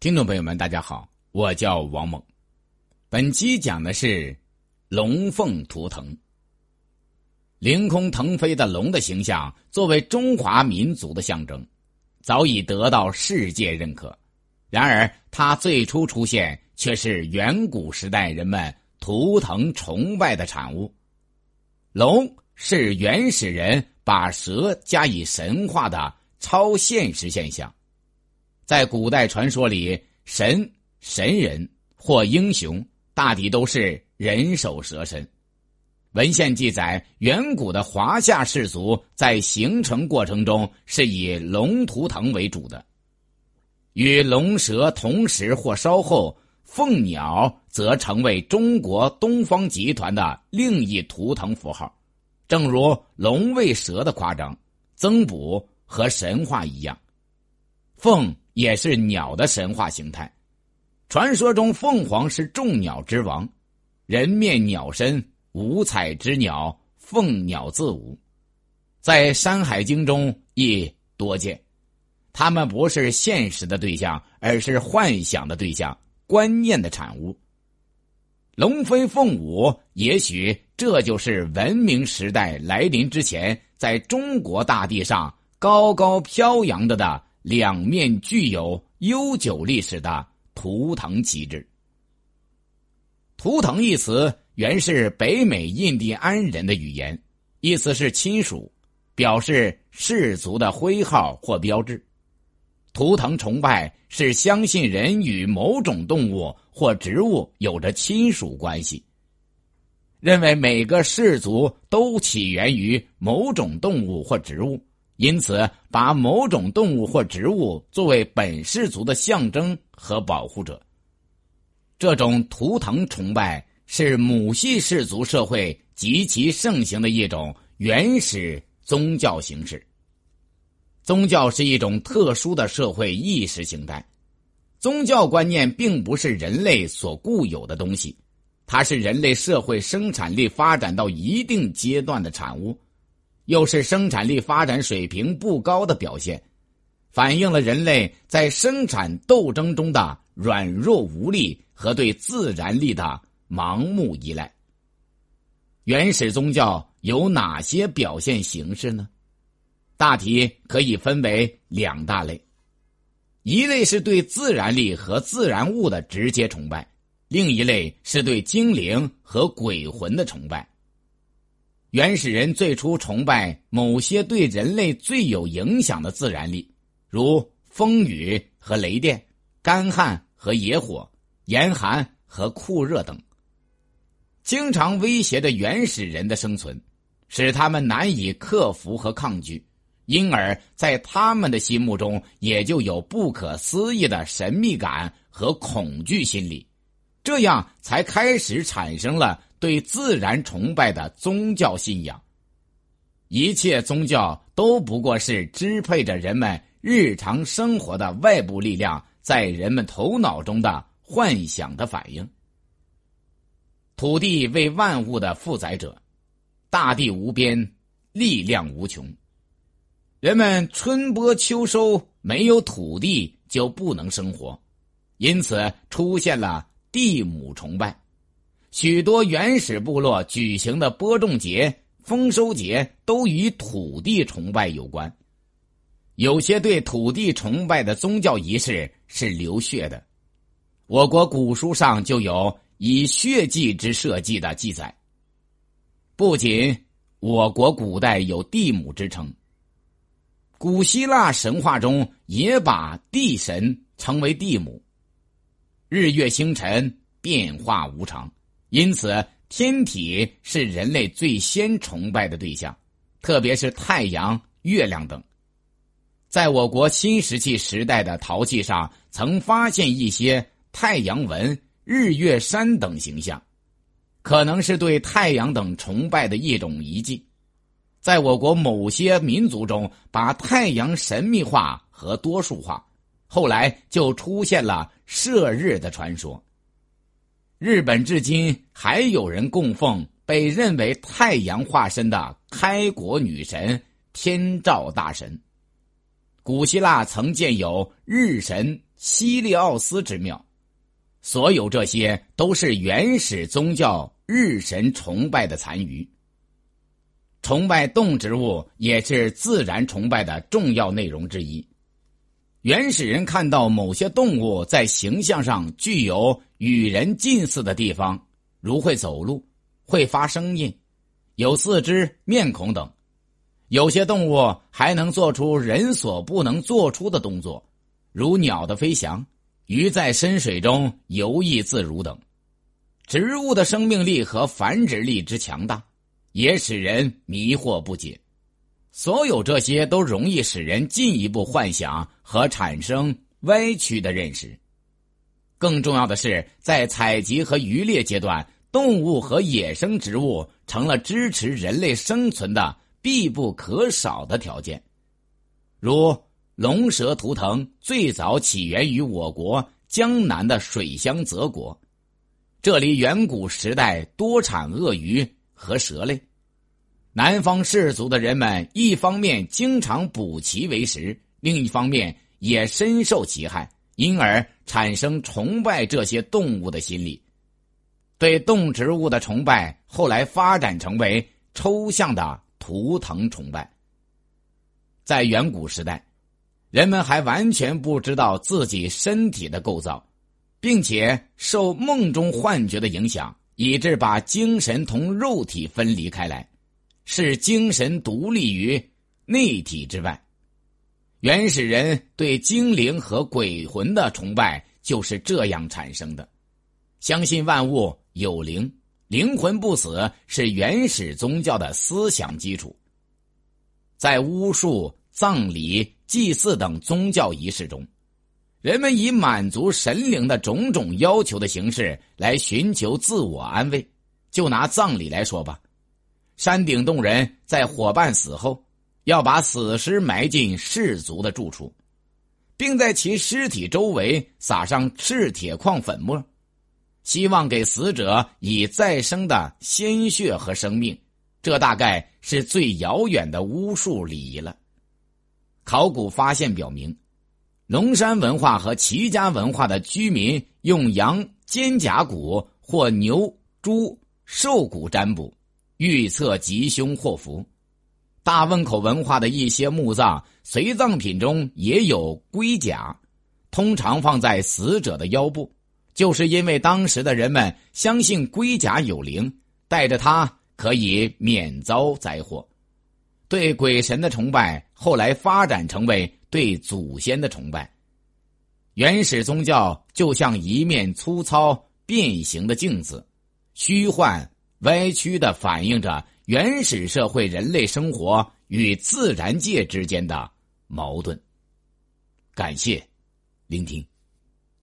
听众朋友们，大家好，我叫王猛。本期讲的是龙凤图腾。凌空腾飞的龙的形象，作为中华民族的象征，早已得到世界认可。然而，它最初出现却是远古时代人们图腾崇拜的产物。龙是原始人把蛇加以神化的超现实现象。在古代传说里，神、神人或英雄大抵都是人首蛇身。文献记载，远古的华夏氏族在形成过程中是以龙图腾为主的。与龙蛇同时或稍后，凤鸟则成为中国东方集团的另一图腾符号，正如龙为蛇的夸张、增补和神话一样，凤。也是鸟的神话形态。传说中，凤凰是众鸟之王，人面鸟身，五彩之鸟，凤鸟自舞，在《山海经》中亦多见。它们不是现实的对象，而是幻想的对象，观念的产物。龙飞凤舞，也许这就是文明时代来临之前，在中国大地上高高飘扬着的。两面具有悠久历史的图腾旗帜。图腾一词原是北美印第安人的语言，意思是亲属，表示氏族的徽号或标志。图腾崇拜是相信人与某种动物或植物有着亲属关系，认为每个氏族都起源于某种动物或植物。因此，把某种动物或植物作为本氏族的象征和保护者。这种图腾崇拜是母系氏族社会极其盛行的一种原始宗教形式。宗教是一种特殊的社会意识形态，宗教观念并不是人类所固有的东西，它是人类社会生产力发展到一定阶段的产物。又是生产力发展水平不高的表现，反映了人类在生产斗争中的软弱无力和对自然力的盲目依赖。原始宗教有哪些表现形式呢？大体可以分为两大类：一类是对自然力和自然物的直接崇拜，另一类是对精灵和鬼魂的崇拜。原始人最初崇拜某些对人类最有影响的自然力，如风雨和雷电、干旱和野火、严寒和酷热等，经常威胁着原始人的生存，使他们难以克服和抗拒，因而，在他们的心目中也就有不可思议的神秘感和恐惧心理，这样才开始产生了。对自然崇拜的宗教信仰，一切宗教都不过是支配着人们日常生活的外部力量，在人们头脑中的幻想的反应。土地为万物的负载者，大地无边，力量无穷。人们春播秋收，没有土地就不能生活，因此出现了地母崇拜。许多原始部落举行的播种节、丰收节都与土地崇拜有关。有些对土地崇拜的宗教仪式是流血的，我国古书上就有以血祭之社稷的记载。不仅我国古代有地母之称，古希腊神话中也把地神称为地母。日月星辰变化无常。因此，天体是人类最先崇拜的对象，特别是太阳、月亮等。在我国新石器时代的陶器上，曾发现一些太阳纹、日月山等形象，可能是对太阳等崇拜的一种遗迹。在我国某些民族中，把太阳神秘化和多数化，后来就出现了射日的传说。日本至今还有人供奉被认为太阳化身的开国女神天照大神。古希腊曾建有日神西利奥斯之庙。所有这些都是原始宗教日神崇拜的残余。崇拜动植物也是自然崇拜的重要内容之一。原始人看到某些动物在形象上具有与人近似的地方，如会走路、会发声音、有四肢、面孔等；有些动物还能做出人所不能做出的动作，如鸟的飞翔。鱼在深水中游弋自如等，植物的生命力和繁殖力之强大，也使人迷惑不解。所有这些都容易使人进一步幻想和产生歪曲的认识。更重要的是，在采集和渔猎阶段，动物和野生植物成了支持人类生存的必不可少的条件，如。龙蛇图腾最早起源于我国江南的水乡泽国，这里远古时代多产鳄鱼和蛇类。南方氏族的人们一方面经常捕其为食，另一方面也深受其害，因而产生崇拜这些动物的心理。对动植物的崇拜后来发展成为抽象的图腾崇拜。在远古时代。人们还完全不知道自己身体的构造，并且受梦中幻觉的影响，以致把精神同肉体分离开来，使精神独立于内体之外。原始人对精灵和鬼魂的崇拜就是这样产生的，相信万物有灵，灵魂不死，是原始宗教的思想基础。在巫术、葬礼。祭祀等宗教仪式中，人们以满足神灵的种种要求的形式来寻求自我安慰。就拿葬礼来说吧，山顶洞人在伙伴死后，要把死尸埋进氏族的住处，并在其尸体周围撒上赤铁矿粉末，希望给死者以再生的鲜血和生命。这大概是最遥远的巫术礼仪了。考古发现表明，龙山文化和齐家文化的居民用羊肩胛骨或牛、猪、兽骨占卜，预测吉凶祸福。大汶口文化的一些墓葬随葬品中也有龟甲，通常放在死者的腰部，就是因为当时的人们相信龟甲有灵，带着它可以免遭灾祸。对鬼神的崇拜后来发展成为对祖先的崇拜。原始宗教就像一面粗糙变形的镜子，虚幻歪曲的反映着原始社会人类生活与自然界之间的矛盾。感谢聆听。